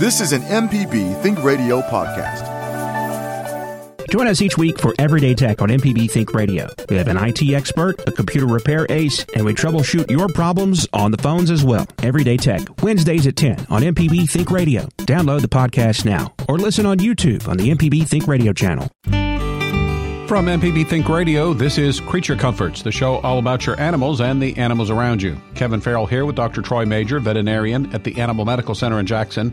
This is an MPB Think Radio podcast. Join us each week for Everyday Tech on MPB Think Radio. We have an IT expert, a computer repair ace, and we troubleshoot your problems on the phones as well. Everyday Tech, Wednesdays at 10 on MPB Think Radio. Download the podcast now or listen on YouTube on the MPB Think Radio channel. From MPB Think Radio, this is Creature Comforts, the show all about your animals and the animals around you. Kevin Farrell here with Dr. Troy Major, veterinarian at the Animal Medical Center in Jackson,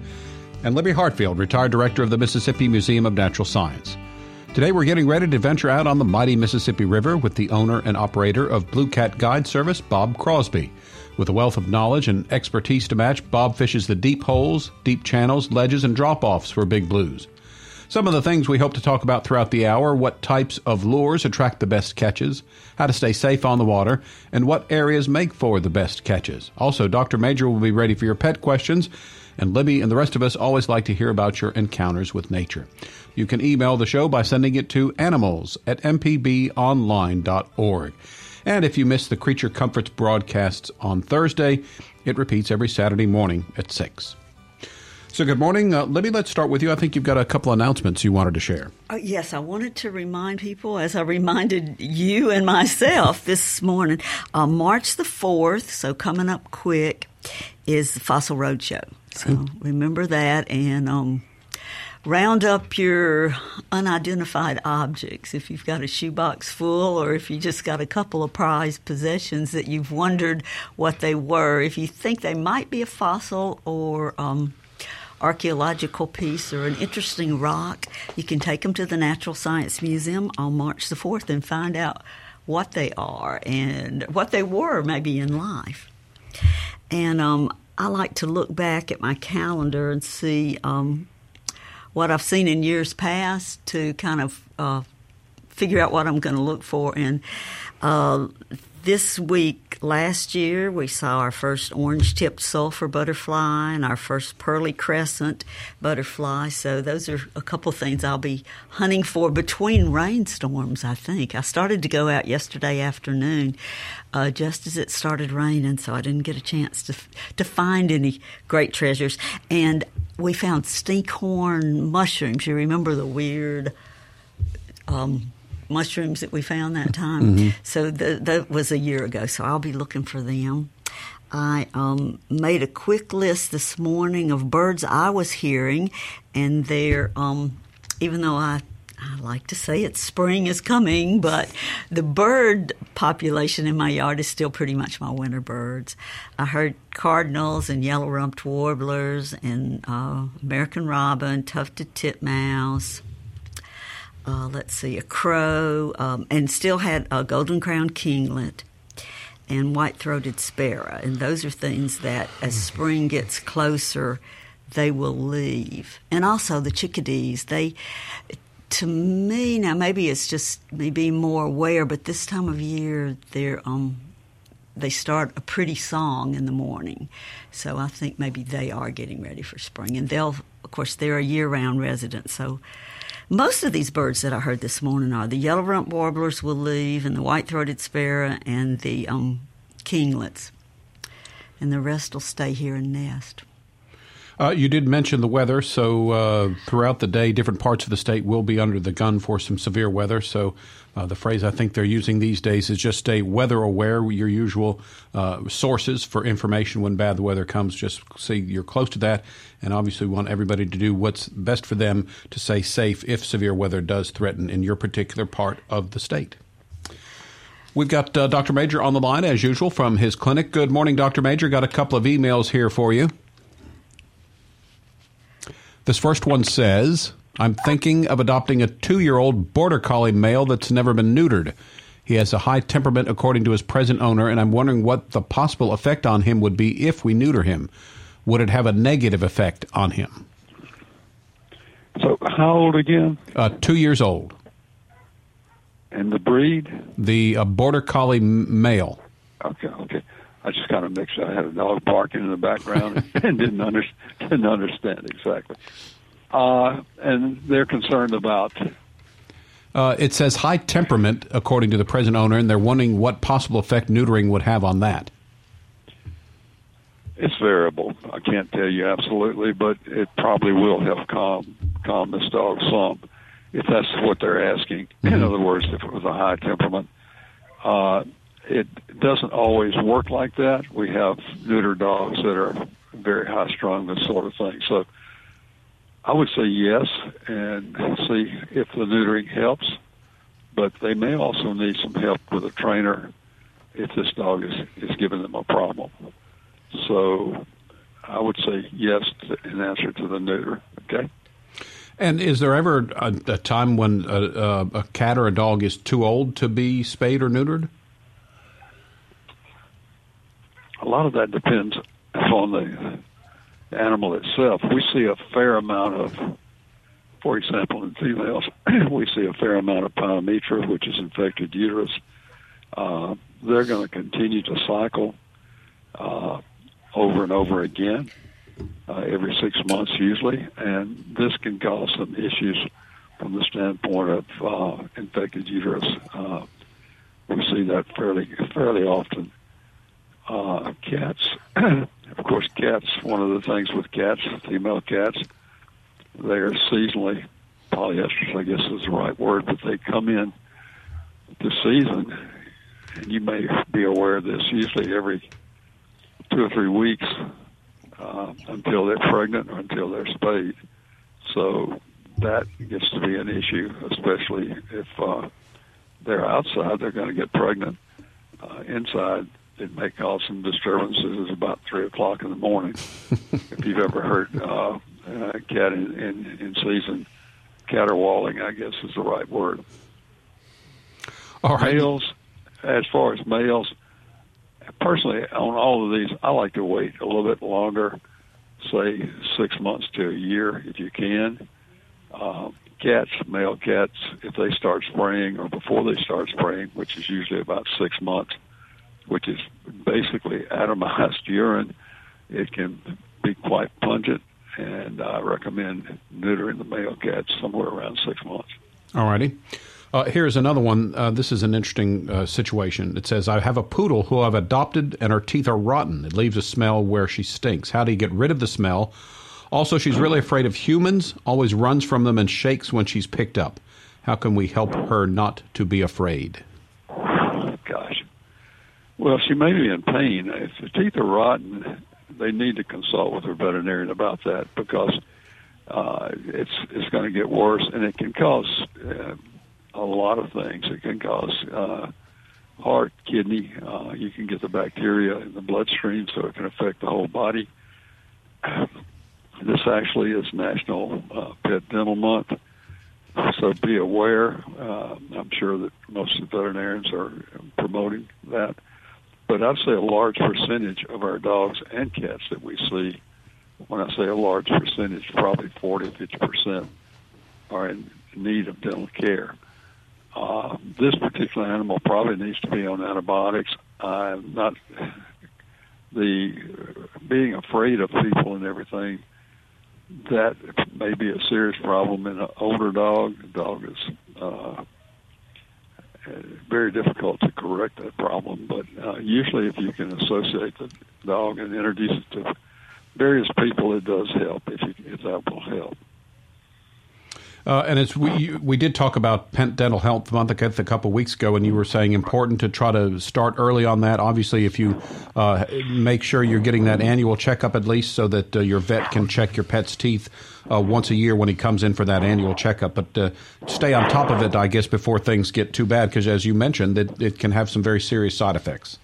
and Libby Hartfield, retired director of the Mississippi Museum of Natural Science. Today we're getting ready to venture out on the mighty Mississippi River with the owner and operator of Blue Cat Guide Service, Bob Crosby. With a wealth of knowledge and expertise to match, Bob fishes the deep holes, deep channels, ledges, and drop offs for big blues. Some of the things we hope to talk about throughout the hour what types of lures attract the best catches, how to stay safe on the water, and what areas make for the best catches. Also, Dr. Major will be ready for your pet questions, and Libby and the rest of us always like to hear about your encounters with nature. You can email the show by sending it to animals at mpbonline.org. And if you miss the Creature Comforts broadcasts on Thursday, it repeats every Saturday morning at 6. So, good morning. Uh, Libby, let's start with you. I think you've got a couple announcements you wanted to share. Uh, yes, I wanted to remind people, as I reminded you and myself this morning, uh, March the 4th, so coming up quick, is the Fossil Roadshow. So, remember that. And um, round up your unidentified objects. If you've got a shoebox full, or if you just got a couple of prized possessions that you've wondered what they were, if you think they might be a fossil or um, archaeological piece or an interesting rock, you can take them to the Natural Science Museum on March the 4th and find out what they are and what they were maybe in life. And um, I like to look back at my calendar and see um, what I've seen in years past to kind of uh, figure out what I'm going to look for. And uh, this week, last year, we saw our first orange tipped sulfur butterfly and our first pearly crescent butterfly. So, those are a couple things I'll be hunting for between rainstorms, I think. I started to go out yesterday afternoon uh, just as it started raining, so I didn't get a chance to, to find any great treasures. And we found stinkhorn mushrooms. You remember the weird um, mushrooms that we found that time? Mm-hmm. So the, that was a year ago. So I'll be looking for them. I um, made a quick list this morning of birds I was hearing, and they're um, even though I I like to say it's spring is coming, but the bird population in my yard is still pretty much my winter birds. I heard cardinals and yellow rumped warblers and uh, American robin, tufted titmouse. Uh, let's see, a crow, um, and still had a golden crowned kinglet and white throated sparrow. And those are things that as spring gets closer, they will leave. And also the chickadees, they to me now maybe it's just me being more aware but this time of year they're um they start a pretty song in the morning so i think maybe they are getting ready for spring and they'll of course they're a year-round resident so most of these birds that i heard this morning are the yellow rump warblers will leave and the white-throated sparrow and the um, kinglets and the rest will stay here and nest Uh, you did mention the weather, so uh, throughout the day, different parts of the state will be under the gun for some severe weather. So, uh, the phrase I think they're using these days is just stay weather aware. Your usual uh, sources for information when bad weather comes, just say you're close to that, and obviously we want everybody to do what's best for them to stay safe if severe weather does threaten in your particular part of the state. We've got uh, Dr. Major on the line as usual from his clinic. Good morning, Dr. Major. Got a couple of emails here for you. This first one says, I'm thinking of adopting a two year old border collie male that's never been neutered. He has a high temperament according to his present owner, and I'm wondering what the possible effect on him would be if we neuter him. Would it have a negative effect on him? So, how old again? Uh, two years old. And the breed? The uh, border collie m- male. Okay, okay. I just kind of mixed. I had a dog barking in the background and didn't under, didn't understand exactly. Uh, and they're concerned about. Uh, it says high temperament according to the present owner, and they're wondering what possible effect neutering would have on that. it's variable. I can't tell you absolutely, but it probably will help calm calm this dog some if that's what they're asking. Mm-hmm. In other words, if it was a high temperament, uh, it doesn't always work like that. We have neuter dogs that are very high strung, this sort of thing. So I would say yes and see if the neutering helps, but they may also need some help with a trainer if this dog is, is giving them a problem. So I would say yes to, in answer to the neuter. Okay. And is there ever a, a time when a, a, a, cat or a dog is too old to be spayed or neutered? A lot of that depends on the animal itself. We see a fair amount of, for example, in females, we see a fair amount of pyometra, which is infected uterus. Uh, they're going to continue to cycle. Uh, over and over again, uh, every six months usually, and this can cause some issues from the standpoint of uh, infected uterus. Uh, we see that fairly fairly often. Uh, cats, of course, cats. One of the things with cats, female cats, they are seasonally polyestrous. I guess is the right word, but they come in the season, and you may be aware of this. Usually, every two or three weeks uh, until they're pregnant or until they're spayed. So that gets to be an issue, especially if uh, they're outside, they're going to get pregnant. Uh, inside, it may cause some disturbances It's about three o'clock in the morning. if you've ever heard uh, a cat in, in, in season, caterwauling, I guess is the right word. All right. Males, as far as males, personally, on all of these, I like to wait a little bit longer, say six months to a year if you can. Uh, cats, male cats, if they start spraying or before they start spraying, which is usually about six months, which is basically atomized urine, it can be quite pungent, and I recommend neutering the male cats somewhere around six months. All righty. Uh, here's another one. Uh, this is an interesting uh, situation. It says, I have a poodle who I've adopted and her teeth are rotten. It leaves a smell where she stinks. How do you get rid of the smell? Also, she's really afraid of humans, always runs from them and shakes when she's picked up. How can we help her not to be afraid? Well, she may be in pain. If the teeth are rotten, they need to consult with her veterinarian about that because uh, it's it's going to get worse, and it can cause uh, a lot of things. It can cause uh, heart, kidney. Uh, you can get the bacteria in the bloodstream, so it can affect the whole body. This actually is National uh, Pet Dental Month, so be aware. Uh, I'm sure that most of the veterinarians are promoting that. But I'd say a large percentage of our dogs and cats that we see, when I say a large percentage, probably 40 50 percent, are in need of dental care. Uh, this particular animal probably needs to be on antibiotics. I'm not the being afraid of people and everything. That may be a serious problem in an older dog. The dog is uh, very difficult to correct that problem, but uh, usually, if you can associate the dog and introduce it to various people, it does help. If you, if that will help. Uh, and as we we did talk about dental health month a couple of weeks ago, and you were saying important to try to start early on that. Obviously, if you uh, make sure you're getting that annual checkup at least, so that uh, your vet can check your pet's teeth uh, once a year when he comes in for that annual checkup. But uh, stay on top of it, I guess, before things get too bad, because as you mentioned, it, it can have some very serious side effects.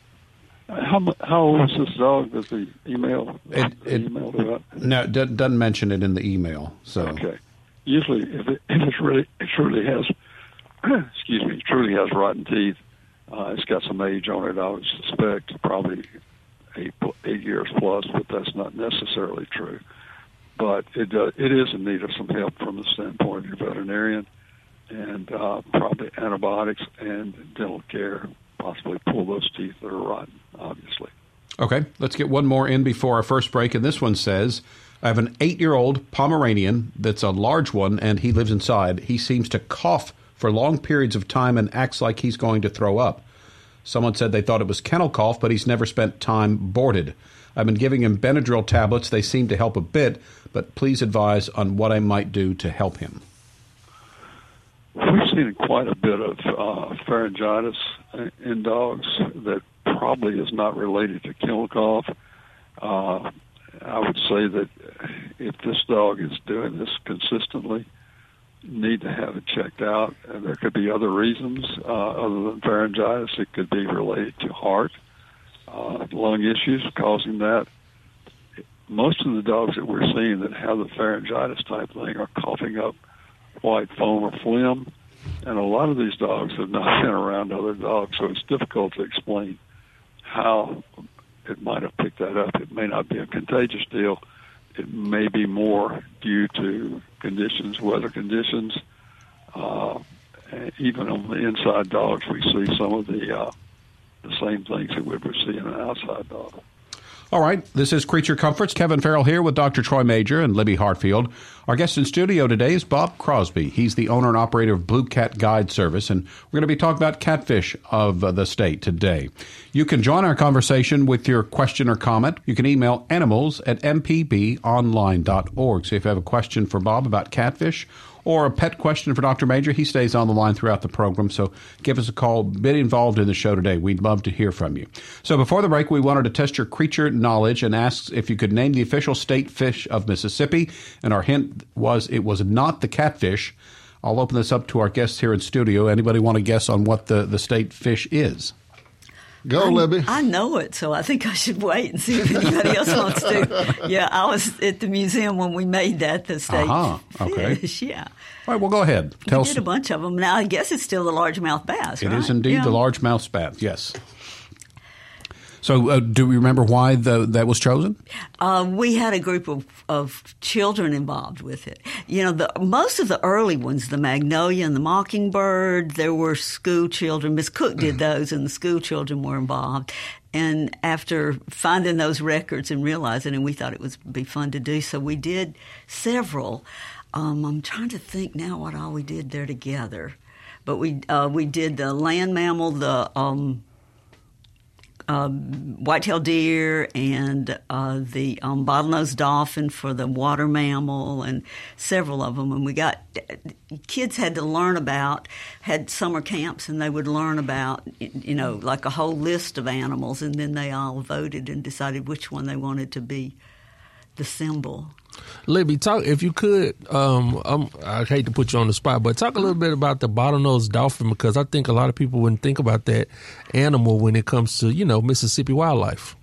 How how old is this dog? Does the email? It, it, email no, it doesn't mention it in the email. So okay usually if it, if it's really it truly has excuse me truly has rotten teeth uh, it's got some age on it I would suspect probably eight eight years plus but that's not necessarily true. But it uh, it is in need of some help from the standpoint of your veterinarian and uh, probably antibiotics and dental care possibly pull those teeth that are rotten obviously. Okay let's get one more in before our first break and this one says I have an eight year old Pomeranian that's a large one, and he lives inside. He seems to cough for long periods of time and acts like he's going to throw up. Someone said they thought it was kennel cough, but he's never spent time boarded. I've been giving him Benadryl tablets. They seem to help a bit, but please advise on what I might do to help him. We've seen quite a bit of uh, pharyngitis in dogs that probably is not related to kennel cough. Uh, I would say that if this dog is doing this consistently, need to have it checked out. And there could be other reasons uh, other than pharyngitis. It could be related to heart, uh, lung issues causing that. Most of the dogs that we're seeing that have the pharyngitis type thing are coughing up white foam or phlegm. And a lot of these dogs have not been around other dogs, so it's difficult to explain how it might have picked that up. It may not be a contagious deal. It may be more due to conditions, weather conditions. Uh, even on the inside dogs, we see some of the uh, the same things that we would see in an outside dog. All right, this is Creature Comforts. Kevin Farrell here with Dr. Troy Major and Libby Hartfield. Our guest in studio today is Bob Crosby. He's the owner and operator of Blue Cat Guide Service, and we're going to be talking about catfish of the state today. You can join our conversation with your question or comment. You can email animals at mpbonline.org. So if you have a question for Bob about catfish or a pet question for Dr. Major, he stays on the line throughout the program. So give us a call. Get involved in the show today. We'd love to hear from you. So before the break, we wanted to test your creature knowledge and ask if you could name the official state fish of Mississippi. And our hint was it was not the catfish. I'll open this up to our guests here in studio. Anybody want to guess on what the, the state fish is? Go, I, Libby. I know it, so I think I should wait and see if anybody else wants to. Yeah, I was at the museum when we made that the state uh-huh. okay. fish. Yeah. All right, well, go ahead. Tell we did a bunch of them. Now, I guess it's still the largemouth bass, It right? is indeed yeah. the largemouth bass, yes. So, uh, do we remember why the, that was chosen? Uh, we had a group of, of children involved with it. You know, the, most of the early ones, the Magnolia and the Mockingbird, there were school children. Miss Cook did those, and the school children were involved. And after finding those records and realizing, and we thought it would be fun to do, so we did several. Um, I'm trying to think now what all we did there together, but we uh, we did the land mammal, the um, um, white-tailed deer and uh, the um, bottlenose dolphin for the water mammal and several of them. And we got kids had to learn about had summer camps and they would learn about you know like a whole list of animals and then they all voted and decided which one they wanted to be the symbol. Libby, talk if you could. Um, I'm, I hate to put you on the spot, but talk a little bit about the bottlenose dolphin because I think a lot of people wouldn't think about that animal when it comes to you know Mississippi wildlife.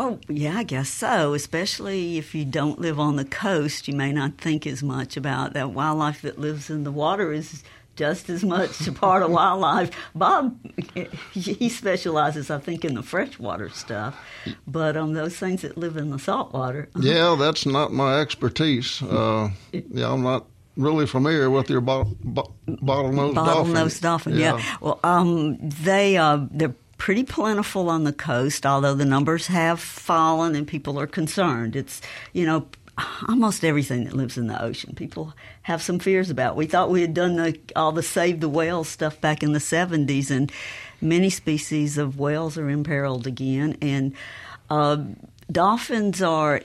Oh, yeah, I guess so. Especially if you don't live on the coast, you may not think as much about that wildlife that lives in the water is just as much a part of wildlife. Bob, he specializes, I think, in the freshwater stuff, but on um, those things that live in the saltwater. Yeah, that's not my expertise. Uh, yeah, I'm not really familiar with your bo- bo- bottlenose dolphin. Bottlenose dolphin, yeah. yeah. Well, um, they uh, they're pretty plentiful on the coast, although the numbers have fallen and people are concerned. It's you know almost everything that lives in the ocean. People have some fears about. We thought we had done the, all the save the whales stuff back in the 70s, and many species of whales are imperiled again. And uh, dolphins are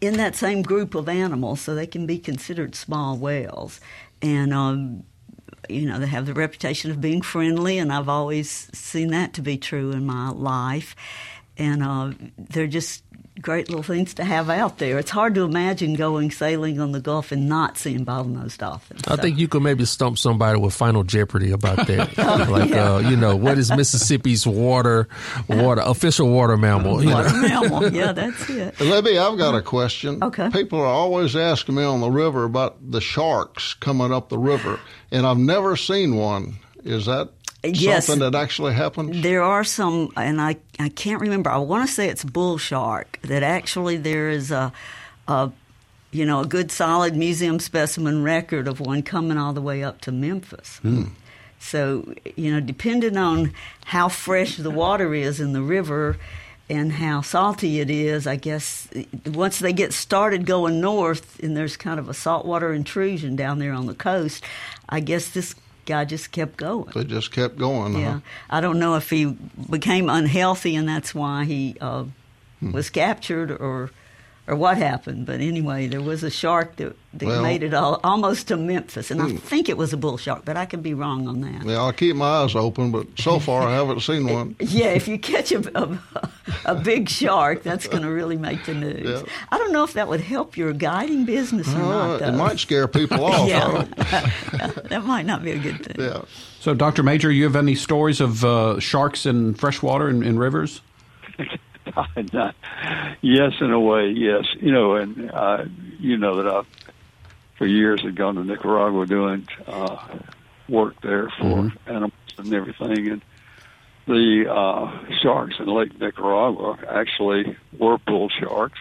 in that same group of animals, so they can be considered small whales. And um, you know, they have the reputation of being friendly, and I've always seen that to be true in my life. And uh, they're just great little things to have out there. It's hard to imagine going sailing on the Gulf and not seeing bottlenose dolphins. I so. think you could maybe stump somebody with Final Jeopardy about that. oh, like, yeah. uh, you know, what is Mississippi's water, water official water mammal? Water mammal, yeah, that's it. Libby, I've got a question. Okay. People are always asking me on the river about the sharks coming up the river, and I've never seen one. Is that yes, something that actually happens? There are some, and I, I can't remember. I want to say it's bull shark. That actually there is a, a, you know, a good solid museum specimen record of one coming all the way up to Memphis. Hmm. So you know, depending on how fresh the water is in the river. And how salty it is, I guess once they get started going north and there's kind of a saltwater intrusion down there on the coast, I guess this guy just kept going. They just kept going. Yeah, huh? I don't know if he became unhealthy and that's why he uh, was captured or or what happened. But anyway, there was a shark that, that Well- made it all, almost to Memphis, and I Hmm. think it was a bull shark, but I could be wrong on that. Yeah, I'll keep my eyes open, but so far I haven't seen one. Yeah, if you catch a, a, a big shark, that's going to really make the news. Yeah. I don't know if that would help your guiding business or Uh, not. it might scare people off. Yeah, don't- that might not be a good thing. yeah. So, Dr. Major, you have any stories of uh, sharks in freshwater and in rivers? Not- yes, in a way, yes. You know, and uh, you know that I've for years had gone to Nicaragua doing uh, work there for animals and everything, and the uh, sharks in Lake Nicaragua actually were bull sharks,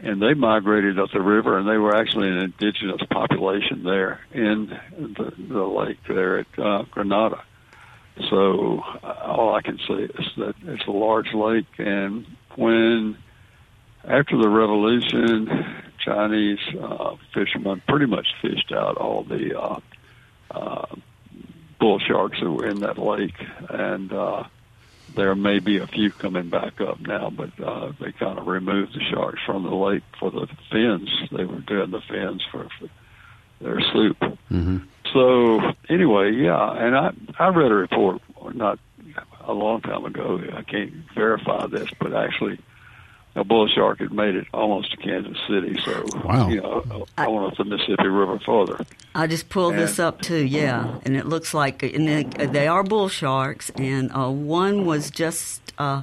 and they migrated up the river, and they were actually an indigenous population there in the, the lake there at uh, Granada. So uh, all I can say is that it's a large lake, and when after the revolution, Chinese uh, fishermen pretty much fished out all the uh, uh, bull sharks that were in that lake, and uh, there may be a few coming back up now, but uh, they kind of removed the sharks from the lake for the fins. They were doing the fins for, for their soup. Mm-hmm. So anyway, yeah, and I I read a report not a long time ago. I can't verify this, but actually, a bull shark had made it almost to Kansas City. So Wow. you know, going up the Mississippi River further. I just pulled this up too, yeah, and it looks like and they, they are bull sharks, and uh, one was just uh,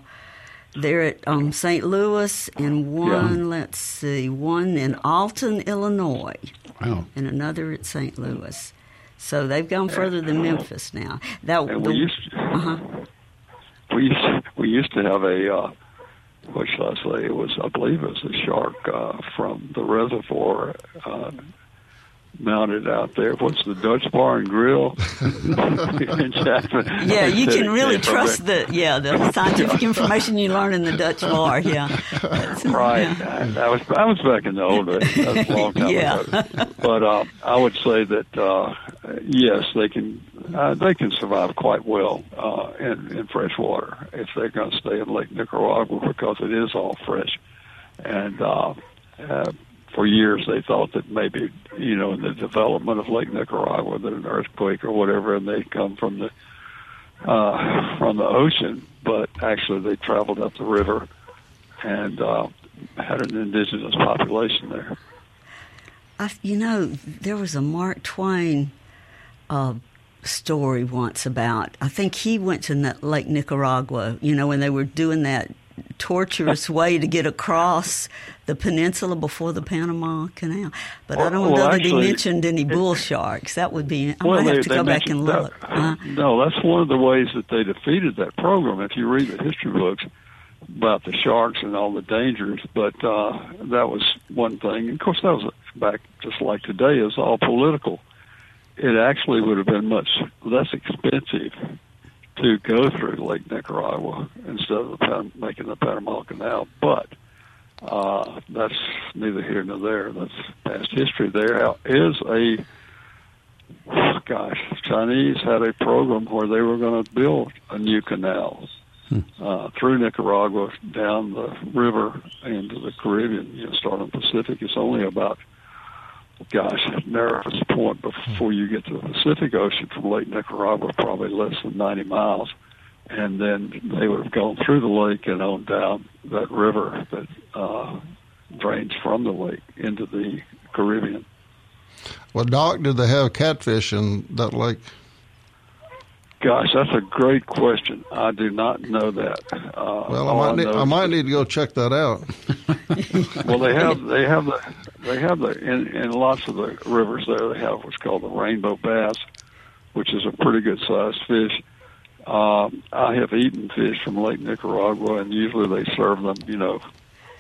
there at um, St. Louis, and one, let's see, one in Alton, Illinois, Wow. And another at St. Louis. So they've gone further than Memphis now. That And the- we used uh-huh. we used we used to have a uh, what shall I say? It was I believe it was a shark uh, from the reservoir. Uh, Mounted out there. What's the Dutch Bar and Grill in Chapman? Yeah, you can really trust the yeah the scientific information you learn in the Dutch bar. Yeah, That's- Right. yeah. That was I was back in the old days. That was a long time Yeah. ago. But uh, I would say that uh, yes, they can uh, they can survive quite well uh, in, in fresh water if they're going to stay in Lake Nicaragua because it is all fresh. And uh, uh, for years they thought that maybe you know in the development of Lake Nicaragua that an earthquake or whatever, and they come from the uh, from the ocean, but actually they traveled up the river and uh, had an indigenous population there. I, you know, there was a Mark Twain uh, story once about. I think he went to Lake Nicaragua. You know, when they were doing that torturous way to get across the peninsula before the Panama Canal. But I don't Well, know that actually, he mentioned any bull sharks. That would be. I well, might they, have to go back and look. that- Uh, no, that's one of the ways that they defeated that program. If you read the history books about the sharks and all the dangers, but uh, that was one thing. Of course, that was back just like today. Is all political. It actually would have been much less expensive to go through Lake Nicaragua instead of the making the Panama Canal, but. Uh, that's neither here nor there. That's past history. There is a gosh, Chinese had a program where they were going to build a new canal uh, through Nicaragua down the river into the Caribbean. You know, starting Pacific. It's only about gosh, narrowest point before you get to the Pacific Ocean from Lake Nicaragua, probably less than 90 miles. And then they would have gone through the lake and on down that river that uh, drains from the lake into the Caribbean. Well, Doc, did they have catfish in that lake? Gosh, that's a great question. I do not know that. Uh, Well, I might need, I might need to go check that out. Well, they have they have the they have the in, in lots of the rivers there. They have what's called the rainbow bass, which is a pretty good sized fish. Um, I have eaten fish from Lake Nicaragua, and usually they serve them, you know,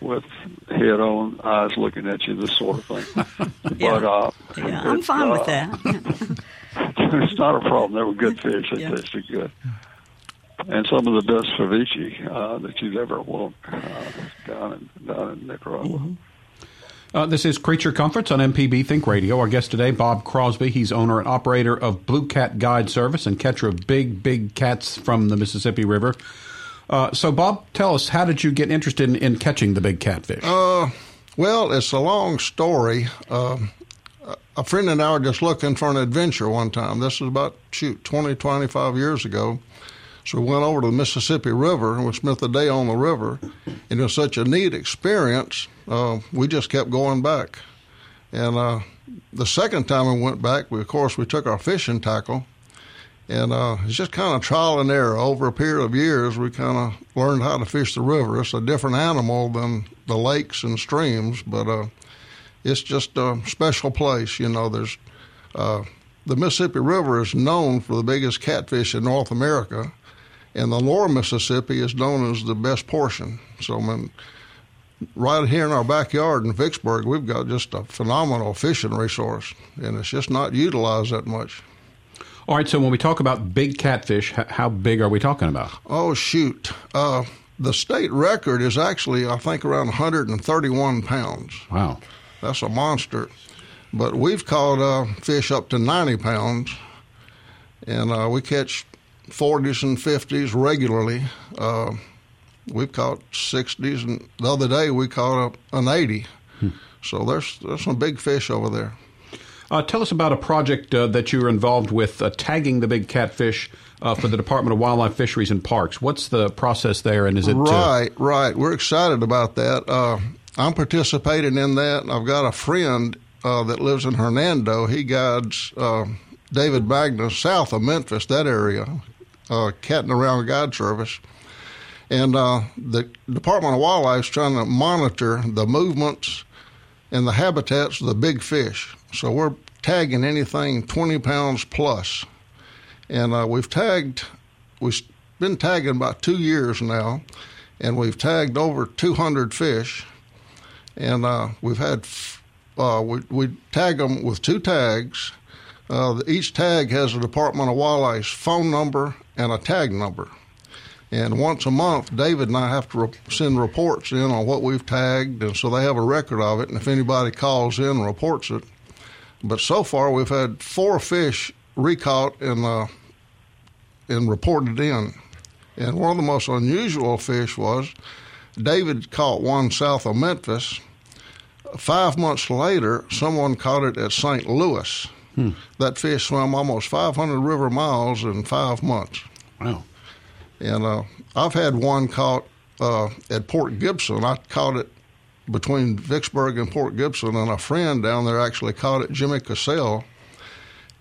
with head on, eyes looking at you, this sort of thing. Yeah. But uh, yeah, I'm it's, fine with uh, that. it's not a problem. They were good fish. They Yeah. tasted good. And some of the best ceviche uh, that you've ever want uh, down in down in Nicaragua. Uh, this is Creature Comforts on MPB Think Radio. Our guest today, Bob Crosby. He's owner and operator of Blue Cat Guide Service and catcher of big, big cats from the Mississippi River. Uh, so, Bob, tell us, how did you get interested in, in catching the big catfish? Uh, well, it's a long story. Uh, a friend and I were just looking for an adventure one time. This was about, shoot, 20, 25 years ago. So we went over to the Mississippi River and we spent the day on the river. And it was such a neat experience, uh, we just kept going back. And uh, the second time we went back, we, of course, we took our fishing tackle. And uh, it's just kind of trial and error. Over a period of years, we kind of learned how to fish the river. It's a different animal than the lakes and streams, but uh, it's just a special place. You know, there's uh, the Mississippi River is known for the biggest catfish in North America, and the lower Mississippi is known as the best portion. So, I mean, right here in our backyard in Vicksburg, we've got just a phenomenal fishing resource, and it's just not utilized that much. All right, so when we talk about big catfish, how big are we talking about? Oh, shoot. Uh, the state record is actually, I think, around 131 pounds. Wow. That's a monster. But we've caught uh, fish up to 90 pounds, and uh, we catch 40s and 50s regularly. Uh, we've caught 60s, and the other day we caught a, an 80. Hmm. So there's there's some big fish over there. Uh, tell us about a project uh, that you were involved with, uh, tagging the big catfish uh, for the Department of Wildlife, Fisheries, and Parks. What's the process there, and is it uh, right? right, we're excited about that. Uh, I'm participating in that. I've got a friend that lives in Hernando. He guides David Magnus south of Memphis, that area, uh, catting around guide service. And the Department of Wildlife is trying to monitor the movements and the habitats of the big fish. So we're tagging anything 20 pounds plus. And uh, we've tagged, we've been tagging about two years now, and we've tagged over 200 fish. And uh, we've had, uh, we, we tag them with two tags. Uh, each tag has a Department of Wildlife's phone number and a tag number. And once a month, David and I have to re- send reports in on what we've tagged, and so they have a record of it. And if anybody calls in and reports it, but so far we've had four fish recaught and uh, and reported in. And one of the most unusual fish was David caught one south of Memphis. Five months later, someone caught it at St. Louis. Hmm. That fish swam almost 500 river miles in five months. Wow. And uh, I've had one caught uh, at Port Gibson. I caught it between Vicksburg and Port Gibson, and a friend down there actually caught it, Jimmy Cassell.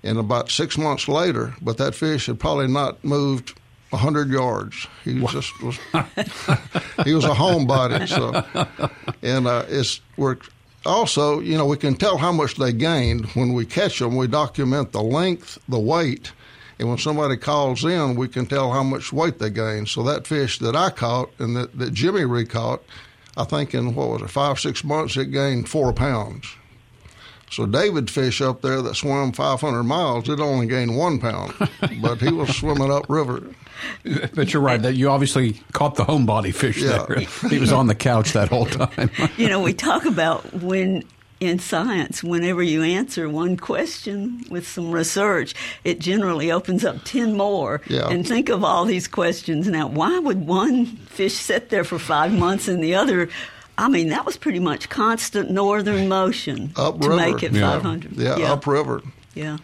And about six months later, but that fish had probably not moved a hundred yards. He what? just was he was a homebody. So, and uh, it's we're also you know we can tell how much they gained when we catch them. We document the length, the weight, and when somebody calls in, we can tell how much weight they gained. So that fish that I caught and that, that Jimmy recaught, I think in what was it, five, six months, it gained four pounds. So David fish up there that swam 500 miles, it only gained one pound, but he was swimming upriver. But you're right that you obviously caught the homebody fish yeah. there. He was on the couch that whole time. you know, we talk about when in science, whenever you answer one question with some research, it generally opens up 10 more. Yeah. And think of all these questions. Now, why would one fish sit there for five months and the other? I mean, that was pretty much constant northern motion upriver. to make it yeah. 500. Yeah, yeah, upriver. Yeah.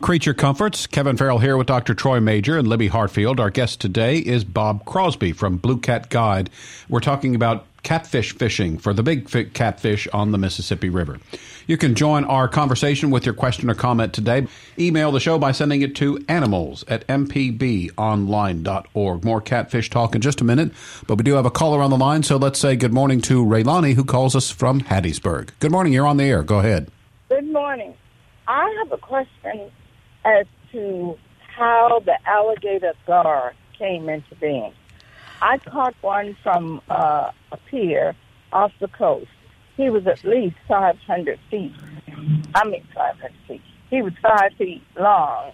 Creature Comforts. Kevin Farrell here with Dr. Troy Major and Libby Hartfield. Our guest today is Bob Crosby from Blue Cat Guide. We're talking about catfish fishing for the big catfish on the Mississippi River. You can join our conversation with your question or comment today. Email the show by sending it to animals at mpbonline.org. More catfish talk in just a minute, but we do have a caller on the line, so let's say good morning to Raylani, who calls us from Hattiesburg. Good morning, you're on the air. Go ahead. Good morning. I have a question as to how the alligator gar came into being. I caught one from uh, a pier off the coast. He was at least 500 feet. I mean, 500 feet. He was five feet long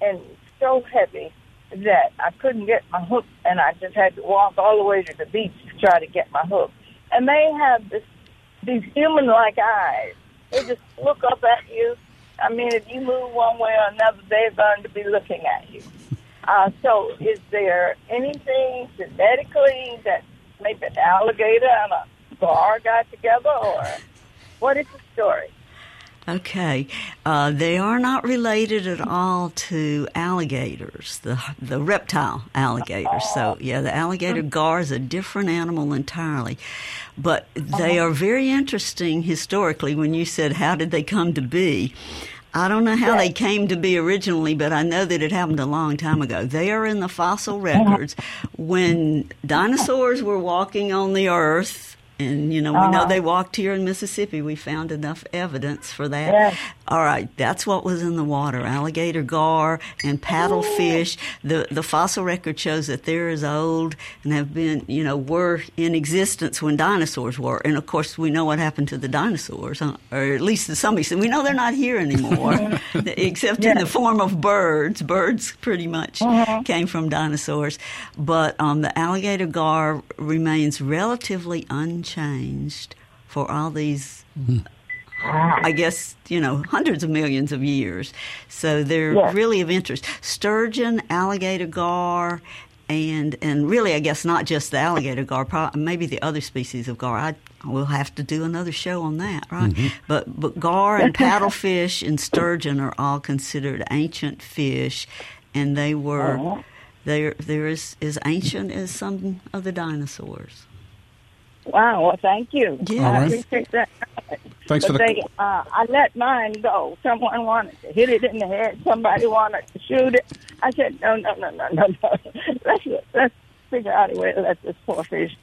and so heavy that I couldn't get my hook, and I just had to walk all the way to the beach to try to get my hook. And they have this, these human-like eyes. They just look up at you I mean, if you move one way or another, they're going to be looking at you. Uh, so, is there anything genetically that maybe an alligator and a gar got together, or what is the story? Okay, uh, they are not related at all to alligators, the the reptile alligators. So yeah, the alligator mm-hmm. gar is a different animal entirely, but they uh-huh. are very interesting historically. When you said how did they come to be, I don't know how they came to be originally, but I know that it happened a long time ago. They are in the fossil uh-huh. records when dinosaurs were walking on the earth. And, you know, we know Uh-huh. they walked here in Mississippi. We found enough evidence for that. Yes. All right, that's what was in the water alligator gar and paddlefish. The, the fossil record shows that they're as old and have been, you know, were in existence when dinosaurs were. And of course, we know what happened to the dinosaurs, huh? or at least to some extent. We know they're not here anymore, except in the form of birds. Birds pretty much came from dinosaurs. But um, the alligator gar remains relatively unchanged for all these hmm. I guess, you know, hundreds of millions of years. So they're Yeah. really of interest. Sturgeon, alligator gar, and and really, I guess not just the alligator gar, probably, maybe the other species of gar. I we'll have to do another show on that, right? Mm-hmm. But but gar and paddlefish and sturgeon are all considered ancient fish, and they were oh. they're they're as, as ancient as some of the dinosaurs. Wow. Well, thank you. Yeah. I All right. appreciate that. Thanks for But the. they, uh, I let mine go. Someone wanted to hit it in the head. Somebody wanted to shoot it. I said, no, no, no, no, no, no. Let's let's figure out a way to let this poor fish.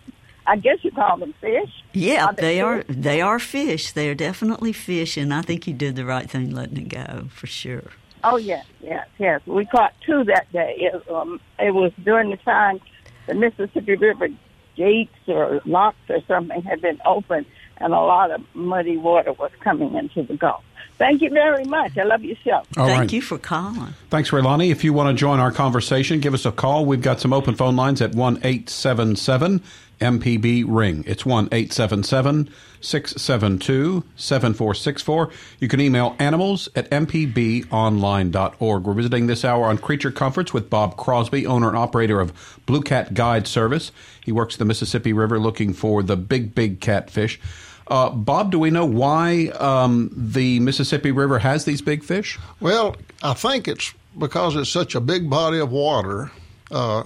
I guess you call them fish. Yeah, Are they they are. fish? They are fish. They are definitely fish, and I think you did the right thing letting it go for sure. Oh yes, yes, yes. We caught two that day. It, um, it was during the time the Mississippi River gates or locks or something had been opened, and a lot of muddy water was coming into the Gulf. Thank you very much. I love your show. All Thank right. you for calling. Thanks, Raylani. If you want to join our conversation, give us a call. We've got some open phone lines at 1 877 MPB Ring. It's 1 877 672 7464. You can email animals at mpbonline.org. We're visiting this hour on Creature Comforts with Bob Crosby, owner and operator of Blue Cat Guide Service. He works the Mississippi River looking for the big, big catfish. Uh, Bob, do we know why um, the Mississippi River has these big fish? Well, I think it's because it's such a big body of water, uh,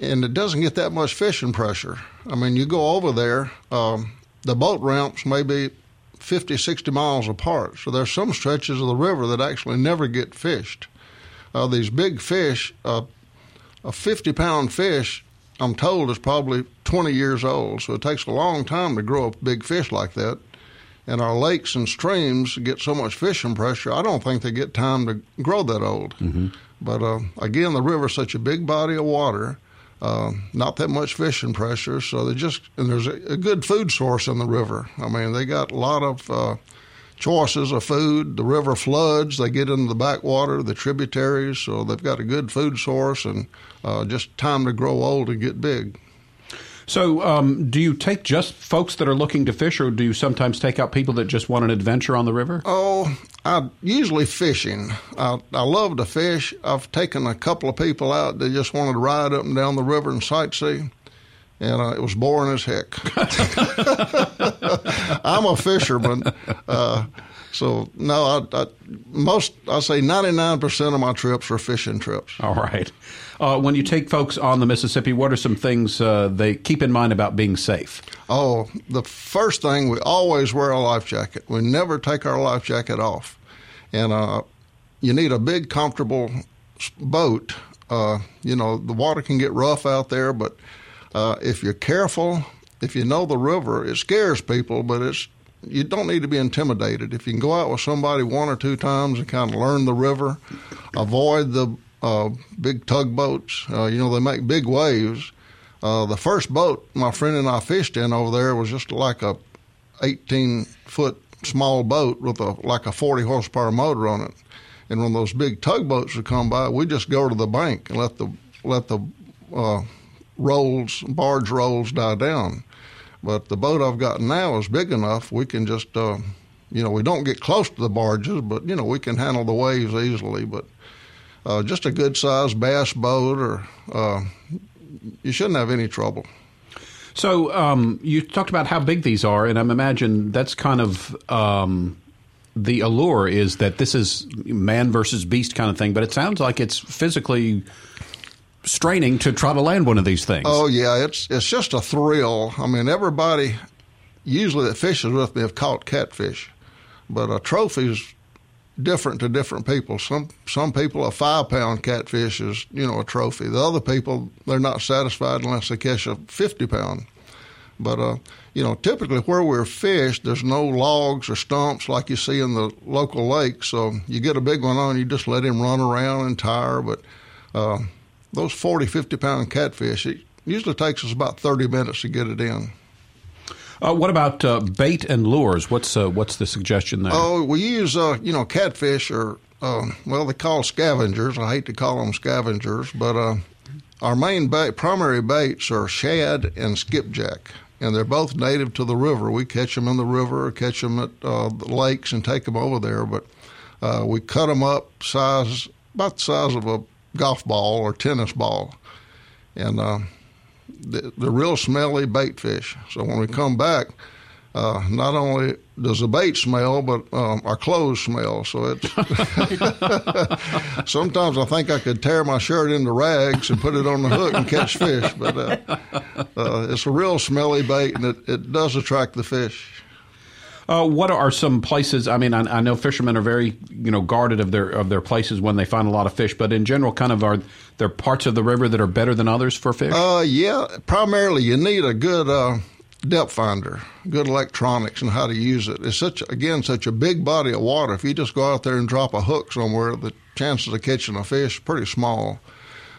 and it doesn't get that much fishing pressure. I mean, you go over there, um, the boat ramps may be 50, 60 miles apart, so there's some stretches of the river that actually never get fished. Uh, these big fish, uh, a 50 pound fish, I'm told, is probably 20 years old, so it takes a long time to grow a big fish like that and our lakes and streams get so much fishing pressure, I don't think they get time to grow that old. Mm-hmm. But uh, again, the river's such a big body of water, uh, not that much fishing pressure, so they just and there's a, a good food source in the river. I mean, they got a lot of uh, choices of food. The river floods; they get into the backwater, the tributaries, so they've got a good food source and uh, just time to grow old and get big. So, um, do you take just folks that are looking to fish, or do you sometimes take out people that just want an adventure on the river? Oh, I usually fishing. I, I love to fish. I've taken a couple of people out that just wanted to ride up and down the river and sightsee, and uh, it was boring as heck. I'm a fisherman, uh, so no. I, I most I say 99 percent of my trips are fishing trips. All right. Uh, when you take folks on the Mississippi, what are some things uh, they keep in mind about being safe? Oh, the first thing we always wear a life jacket. We never take our life jacket off, and uh, you need a big, comfortable boat. Uh, you know, the water can get rough out there, but uh, if you're careful, if you know the river, it scares people, but it's you don't need to be intimidated. If you can go out with somebody one or two times and kind of learn the river, avoid the uh, big tugboats. Uh, you know, they make big waves. Uh, the first boat my friend and I fished in over there was just like a 18 foot small boat with a like a 40 horsepower motor on it. And when those big tugboats would come by, we just go to the bank and let the let the uh, rolls barge rolls die down. But the boat I've got now is big enough we can just uh, you know we don't get close to the barges, but you know we can handle the waves easily. But uh, just a good sized bass boat, or uh, you shouldn't have any trouble. So um, you talked about how big these are, and I'm imagine that's kind of um, the allure is that this is man versus beast kind of thing. But it sounds like it's physically straining to try to land one of these things. Oh yeah, it's it's just a thrill. I mean, everybody usually that fishes with me have caught catfish, but a trophy is different to different people. Some some people a five pound catfish is you know a trophy. The other people they're not satisfied unless they catch a fifty pound. But uh, you know, typically where we're fished, there's no logs or stumps like you see in the local lakes. So you get a big one on, you just let him run around and tire. But uh, those 40, 50 pound catfish, it usually takes us about 30 minutes to get it in. Uh, what about uh, bait and lures? What's uh, what's the suggestion there? Oh, we use uh, you know catfish or um, well they call scavengers. I hate to call them scavengers, but uh, our main bait, primary baits are shad and skipjack, and they're both native to the river. We catch them in the river or catch them at uh, the lakes and take them over there. But we cut them up size about the size of a golf ball or tennis ball, and the, the real smelly bait fish. So when we come back, uh, not only does the bait smell, but um, our clothes smell. So it's sometimes I think I could tear my shirt into rags and put it on the hook and catch fish. But uh, uh, it's a real smelly bait, and it, it does attract the fish. Uh, what are some places? I mean, I, I, know fishermen are very, you know, guarded of their of their places when they find a lot of fish. But in general, kind of are there parts of the river that are better than others for fish? Uh, yeah. Primarily, you need a good uh, depth finder, good electronics, and how to use it. It's such again such a big body of water. If you just go out there and drop a hook somewhere, the chances of catching a fish are pretty small.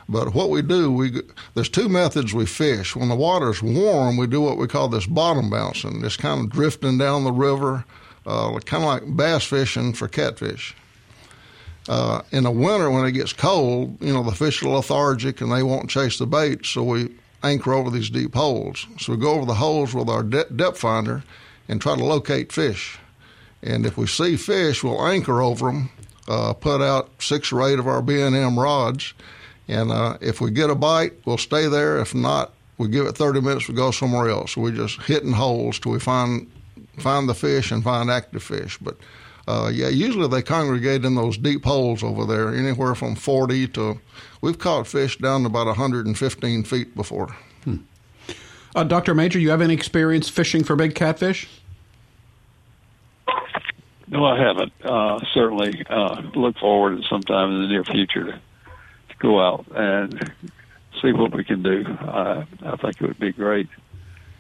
But what we do, we there's two methods we fish. When the water's warm, we do what we call this bottom bouncing. It's kind of drifting down the river, uh, kind of like bass fishing for catfish. Uh, in the winter, when it gets cold, you know the fish are lethargic and they won't chase the bait, so we anchor over these deep holes. So we go over the holes with our de- depth finder and try to locate fish. And if we see fish, we'll anchor over them, uh, put out six or eight of our B&M rods, and uh, if we get a bite, we'll stay there. If not, we give it 30 minutes. We go somewhere else. we're just hitting holes till we find find the fish and find active fish. But uh, yeah, usually they congregate in those deep holes over there, anywhere from 40 to. We've caught fish down to about 115 feet before. Hmm. Uh, Dr. Major, you have any experience fishing for big catfish? No, I haven't. Uh, certainly uh, look forward to sometime in the near future to go out and see what we can do. Uh, I think it would be great.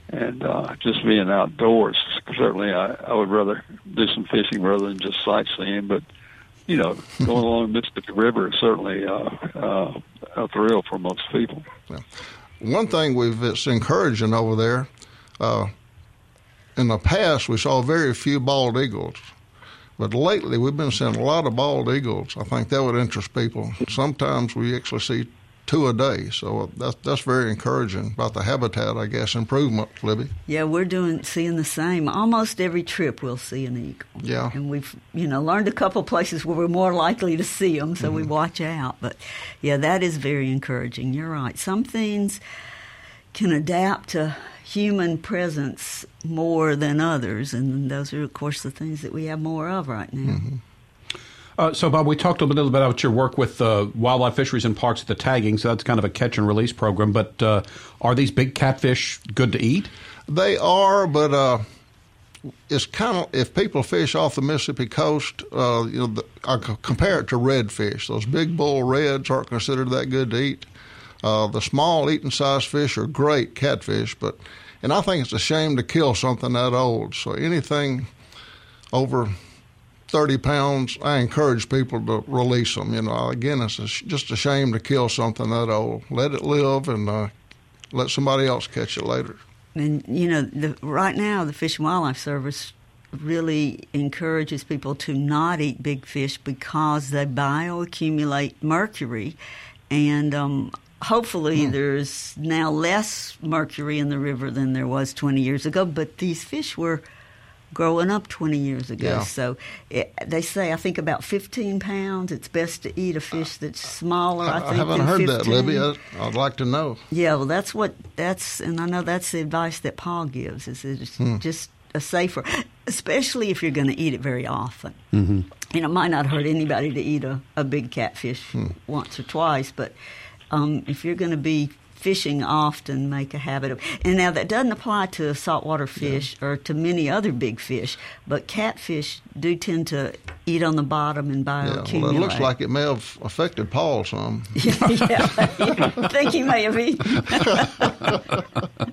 And uh, just being outdoors, certainly I, I would rather do some fishing rather than just sightseeing. But, you know, going along the Mississippi River is certainly uh, uh, a thrill for most people. Yeah. One thing we've it's encouraging over there, uh, in the past we saw very few bald eagles. But lately, we've been seeing a lot of bald eagles. I think that would interest people. Sometimes we actually see two a day, so that's that's very encouraging about the habitat, I guess, improvement, Libby. Yeah, we're doing seeing the same. Almost every trip, we'll see an eagle. Yeah, and we've you know learned a couple places where we're more likely to see them, so mm-hmm. we watch out. But yeah, that is very encouraging. You're right. Some things can adapt to human presence more than others, and those are, of course, the things that we have more of right now. Mm-hmm. Uh, so, Bob, we talked a little bit about your work with uh, wildlife fisheries and parks, at the tagging. So that's kind of a catch and release program. But uh, are these big catfish good to eat? They are, but uh, it's kind of if people fish off the Mississippi coast, uh, you know, the, I compare it to redfish. Those big bull reds aren't considered that good to eat. Uh, the small eating size fish are great catfish, but and I think it's a shame to kill something that old. So anything over 30 pounds, I encourage people to release them. You know, again, it's a, just a shame to kill something that old. Let it live and uh, let somebody else catch it later. And, you know, the, right now, the Fish and Wildlife Service really encourages people to not eat big fish because they bioaccumulate mercury. And um, hopefully hmm. there's now less mercury in the river than there was 20 years ago, but these fish were growing up 20 years ago. Yeah. So it, they say, I think about 15 pounds. It's best to eat a fish that's smaller. I, I, think haven't heard 15. that, Libby. I, I'd like to know. Yeah, well, that's what that's, and I know that's the advice that Paul gives. Is it's Hmm. just a safer, especially if you're going to eat it very often. Mm-hmm. You know, it might not hurt anybody to eat a, a big catfish Hmm. once or twice, but um, if you're going to be fishing often, make a habit of. And now that doesn't apply to saltwater fish or to many other big fish, but catfish do tend to eat on the bottom and Yeah, bioaccumulate. well, it looks like it may have affected Paul some. yeah, yeah. I think he may have eaten.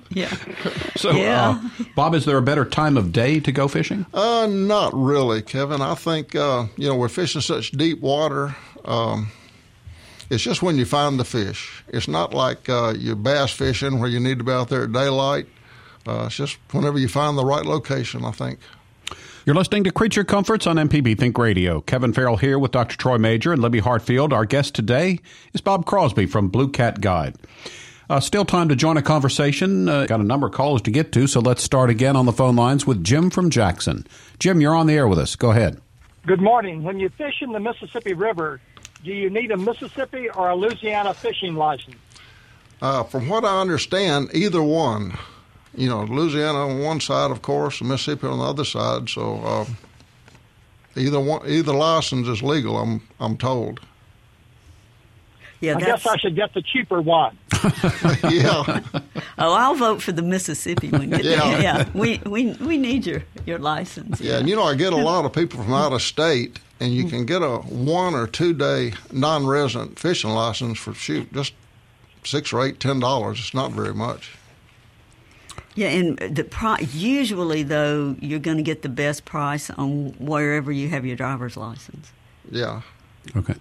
yeah. So, Yeah. uh, Bob, is there a better time of day to go fishing? Uh, not really, Kevin. I think uh, you know we're fishing such deep water. Um, it's just when you find the fish. It's not like uh, you bass fishing where you need to be out there at daylight. Uh, it's just whenever you find the right location. I think. You're listening to Creature Comforts on MPB Think Radio. Kevin Farrell here with Dr. Troy Major and Libby Hartfield. Our guest today is Bob Crosby from Blue Cat Guide. Uh, still time to join a conversation. Uh, got a number of calls to get to, so let's start again on the phone lines with Jim from Jackson. Jim, you're on the air with us. Go ahead. Good morning. When you fish in the Mississippi River, do you need a Mississippi or a Louisiana fishing license? Uh, from what I understand, either one. You know, Louisiana on one side, of course, Mississippi on the other side. So uh, either one, either license is legal. I'm I'm told. Yeah, I guess I should get the cheaper one. yeah. oh, I'll vote for the Mississippi one. Yeah. yeah. We, we, we need your, your license. Yeah, and you know, I get a lot of people from out of state, and you can get a one or two day non resident fishing license for shoot just six or eight, ten dollars. It's not very much. Yeah, and the pri- usually though you're going to get the best price on wherever you have your driver's license. Yeah. Okay.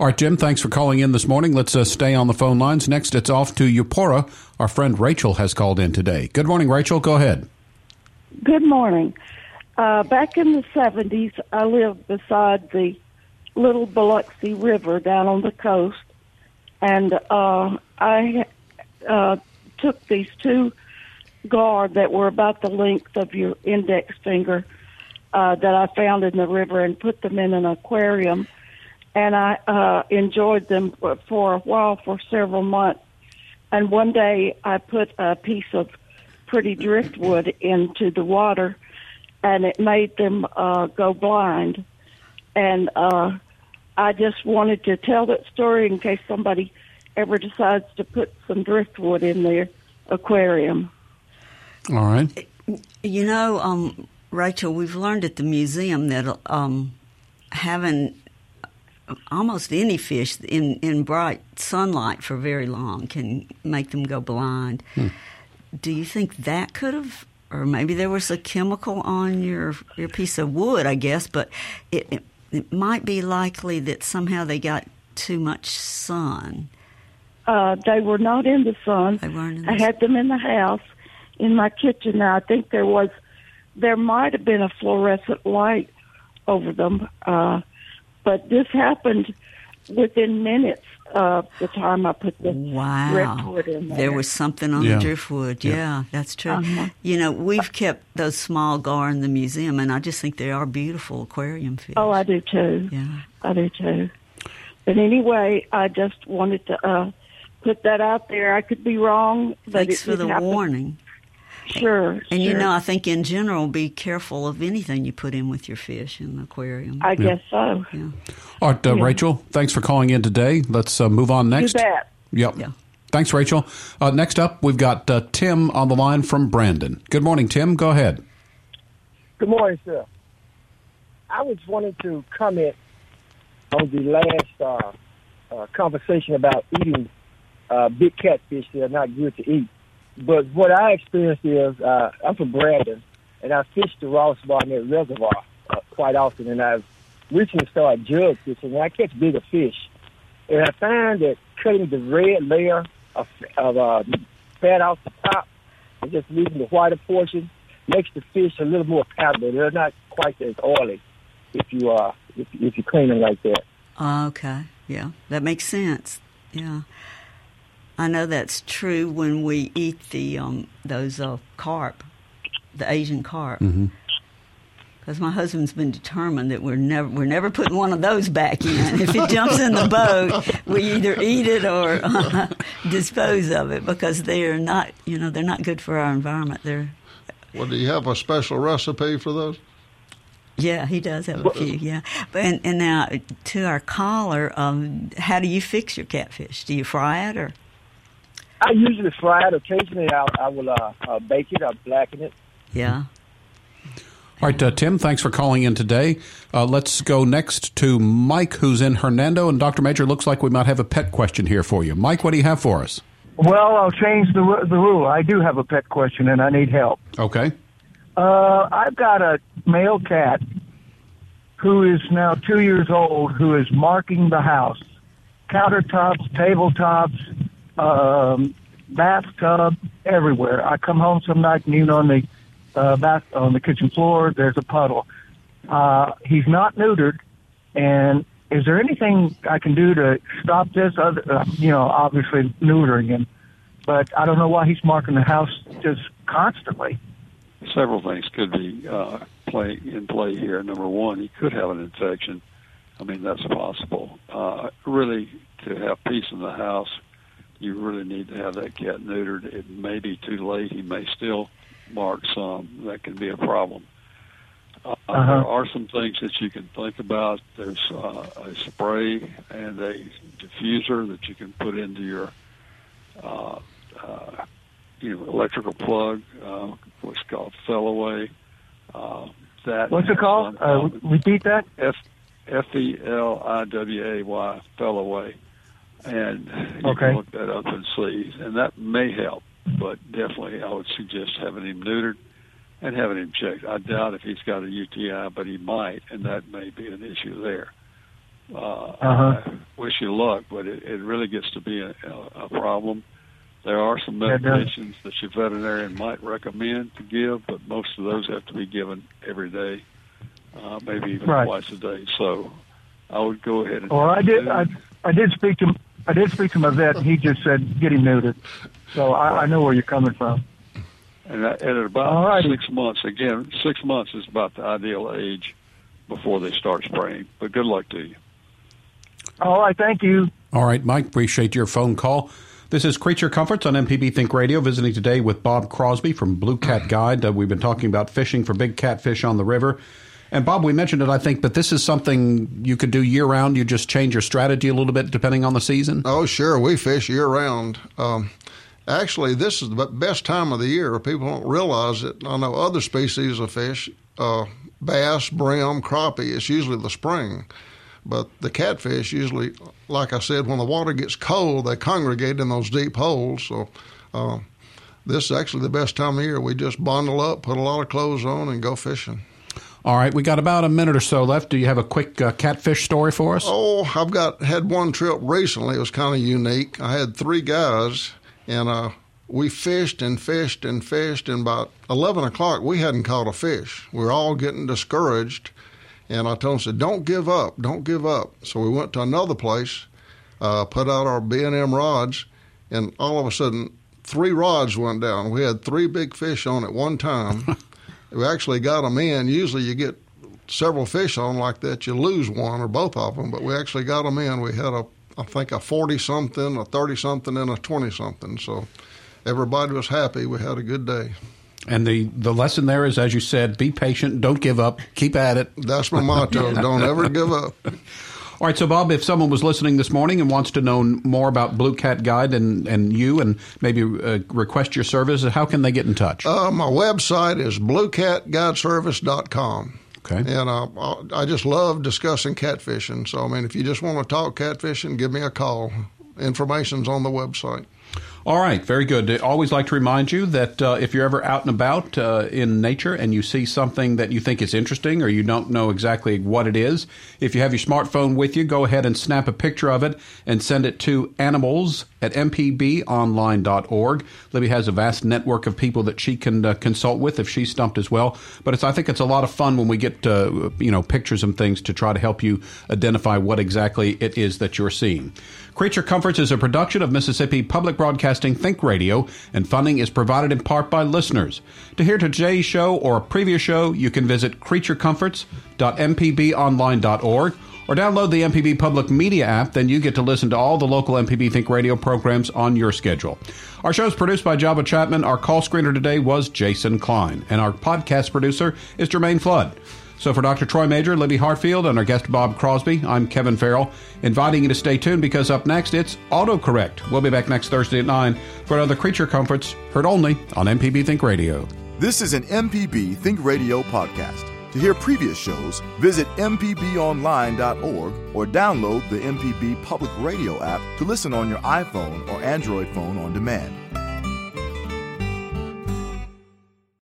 All right, Jim, thanks for calling in this morning. Let's uh, stay on the phone lines. Next, it's off to Eupora. Our friend Rachel has called in today. Good morning, Rachel. Go ahead. Good morning. Uh, back in the 70s, I lived beside the Little Biloxi River down on the coast, and uh, I uh, took these two gar that were about the length of your index finger uh, that I found in the river and put them in an aquarium, and I uh, enjoyed them for- for a while, for several months. And one day, I put a piece of pretty driftwood into the water, and it made them uh, go blind. And uh, I just wanted to tell that story in case somebody ever decides to put some driftwood in their aquarium. All right. You know, um, Rachel, we've learned at the museum that um, having almost any fish in, in bright sunlight for very long can make them go blind. Do you think that could have, or maybe there was a chemical on your your piece of wood, I guess, but it, it, it might be likely that somehow they got too much sun. Uh, they were not in the sun. They weren't in I the had them in the house, in my kitchen. Now I think there was, there might have been a fluorescent light over them, uh, but this happened within minutes of the time I put the Wow. driftwood in there. There was something on Yeah. the driftwood. Yeah, that's true. Uh-huh. You know, we've kept those small gar in the museum, and I just think they are beautiful aquarium fish. Oh, I do too. Yeah. I do too. But anyway, I just wanted to uh, put that out there. I could be wrong, but Thanks it for the happen. warning. Sure. And you know, I think in general, be careful of anything you put in with your fish in the aquarium. I guess so. yeah. All right, uh, Yeah. Rachel, thanks for calling in today. Let's uh, move on next. You bet. Yep. Yeah. Thanks, Rachel. Uh, next up, we've got uh, Tim on the line from Brandon. Good morning, Tim. Go ahead. Good morning, sir. I was wanting to comment on the last uh, uh, conversation about eating uh, big catfish that are not good to eat. But what I experienced is uh, I'm from Brandon, and I fish the Ross Barnett Reservoir uh, quite often, and I've recently started jug fishing, and I catch bigger fish. And I find that cutting the red layer of, of uh, fat off the top and just leaving the whiter portion makes the fish a little more palatable. They're not quite as oily if you uh if, if you clean them like that. Okay. Yeah, that makes sense. Yeah. I know that's true when we eat the um, those uh, carp, the Asian carp. Mm-hmm. because my husband's been determined that we're never we're never putting one of those back in. If it jumps in the boat, we either eat it or uh, dispose of it because they are not you know they're not good for our environment. They're Well, do you have a special recipe for those? yeah, he does have a few. Yeah, but and, and now to our caller, um, how do you fix your catfish? Do you fry it or? I usually fry it. Occasionally, I, I will uh, uh, bake it. I blacken it. Yeah. All right, uh, Tim, thanks for calling in today. Uh, let's go next to Mike, who's in Hernando. And Dr. Major, looks like we might have a pet question here for you. Mike, what do you have for us? Well, I'll change the the rule. I do have a pet question, and I need help. Okay. Uh, I've got a male cat who is now two years old, who is marking the house, countertops, tabletops, um, bathtub, everywhere. I come home some night and even on the uh, bath on the kitchen floor, there's a puddle. Uh, he's not neutered, and is there anything I can do to stop this? Other, uh, you know, obviously neutering him, but I don't know why he's marking the house just constantly. several things could be uh, play in play here. Number one, he could have an infection. I mean, that's possible. Uh, really, to have peace in the house, you really need to have that cat neutered. It may be too late. He may still mark some. That can be a problem. Uh, Uh-huh. There are some things that you can think about. There's uh, a spray and a diffuser that you can put into your, uh, uh, you know, electrical plug. Uh, what's called Feliway. Uh, that What's it called? Uh, repeat that. F F E L I W A Y Feliway, and you Okay. can look that up and see, and that may help. But definitely, I would suggest having him neutered and having him checked. I doubt if he's got a UTI, but he might, and that may be an issue there. Uh, Uh-huh. I wish you luck, but it, it really gets to be a, a, problem. There are some Yeah, it does. medications that your veterinarian might recommend to give, but most of those have to be given every day, uh, maybe even Right. twice a day. So I would go ahead and. Well, I did. I, I did speak to. I did speak to my vet, and he just said get him neutered. So I, I know where you're coming from. And at at about righty. six months, again, six months is about the ideal age before they start spraying. But good luck to you. All right, thank you. All right, Mike, appreciate your phone call. This is Creature Comforts on MPB Think Radio, visiting today with Bob Crosby from Blue Cat Guide. Uh, we've been talking about fishing for big catfish on the river. And Bob, we mentioned it, I think, but this is something you could do year round. You just change your strategy a little bit depending on the season. Oh, sure. We fish year round. Um, actually, this is the best time of the year. People don't realize it. I know other species of fish, uh, bass, brim, crappie, it's usually the spring. But the catfish usually, like I said, when the water gets cold, they congregate in those deep holes. So uh, this is actually the best time of year. We just bundle up, put a lot of clothes on, and go fishing. All right, we got about a minute or so left. Do you have a quick uh, catfish story for us? Oh, I've got had one trip recently. It was kind of unique. I had three guys, and uh, we fished and fished and fished. And about eleven o'clock, we hadn't caught a fish. We were all getting discouraged, and I told them, "said Don't give up, don't give up." So we went to another place, uh, put out our B and M rods, and all of a sudden, three rods went down. We had three big fish on at one time. we actually got them in. Usually, you get several fish on like that, you lose one or both of them. But we actually got them in. We had a, I think, a forty something, a thirty something, and a twenty something. So everybody was happy. We had a good day. And the, the lesson there is, as you said, be patient, don't give up, keep at it. That's my motto. Don't ever give up. All right, so Bob, if someone was listening this morning and wants to know more about Blue Cat Guide and, and you and maybe uh, request your service, how can they get in touch? Uh, my website is bluecatguideservice.com. Okay. And uh, I just love discussing catfishing. So, I mean, if you just want to talk catfishing, give me a call. Information's on the website. All right, very good. I always like to remind you that uh, if you're ever out and about uh, in nature and you see something that you think is interesting or you don't know exactly what it is, if you have your smartphone with you, go ahead and snap a picture of it and send it to animals at mpbonline.org. Libby has a vast network of people that she can uh, consult with if she's stumped as well. But I think it's a lot of fun when we get uh, you know pictures and things to try to help you identify what exactly it is that you're seeing. Creature Comforts is a production of Mississippi Public Broadcasting. Think Radio, and funding is provided in part by listeners. To hear today's show or a previous show, you can visit creaturecomforts.mpbonline.org or download the MPB Public Media app. Then you get to listen to all the local MPB Think Radio programs on your schedule. Our show is produced by Java Chapman. Our call screener today was Jason Klein, and our podcast producer is Jermaine Flood. So for Dr. Troy Major, Libby Hartfield, and our guest Bob Crosby, I'm Kevin Farrell, inviting you to stay tuned because up next it's AutoCorrect. We'll be back next Thursday at 9 for another Creature Comforts, heard only on MPB Think Radio. This is an MPB Think Radio podcast. To hear previous shows, visit MPBOnline.org or download the MPB Public Radio app to listen on your iPhone or Android phone on demand.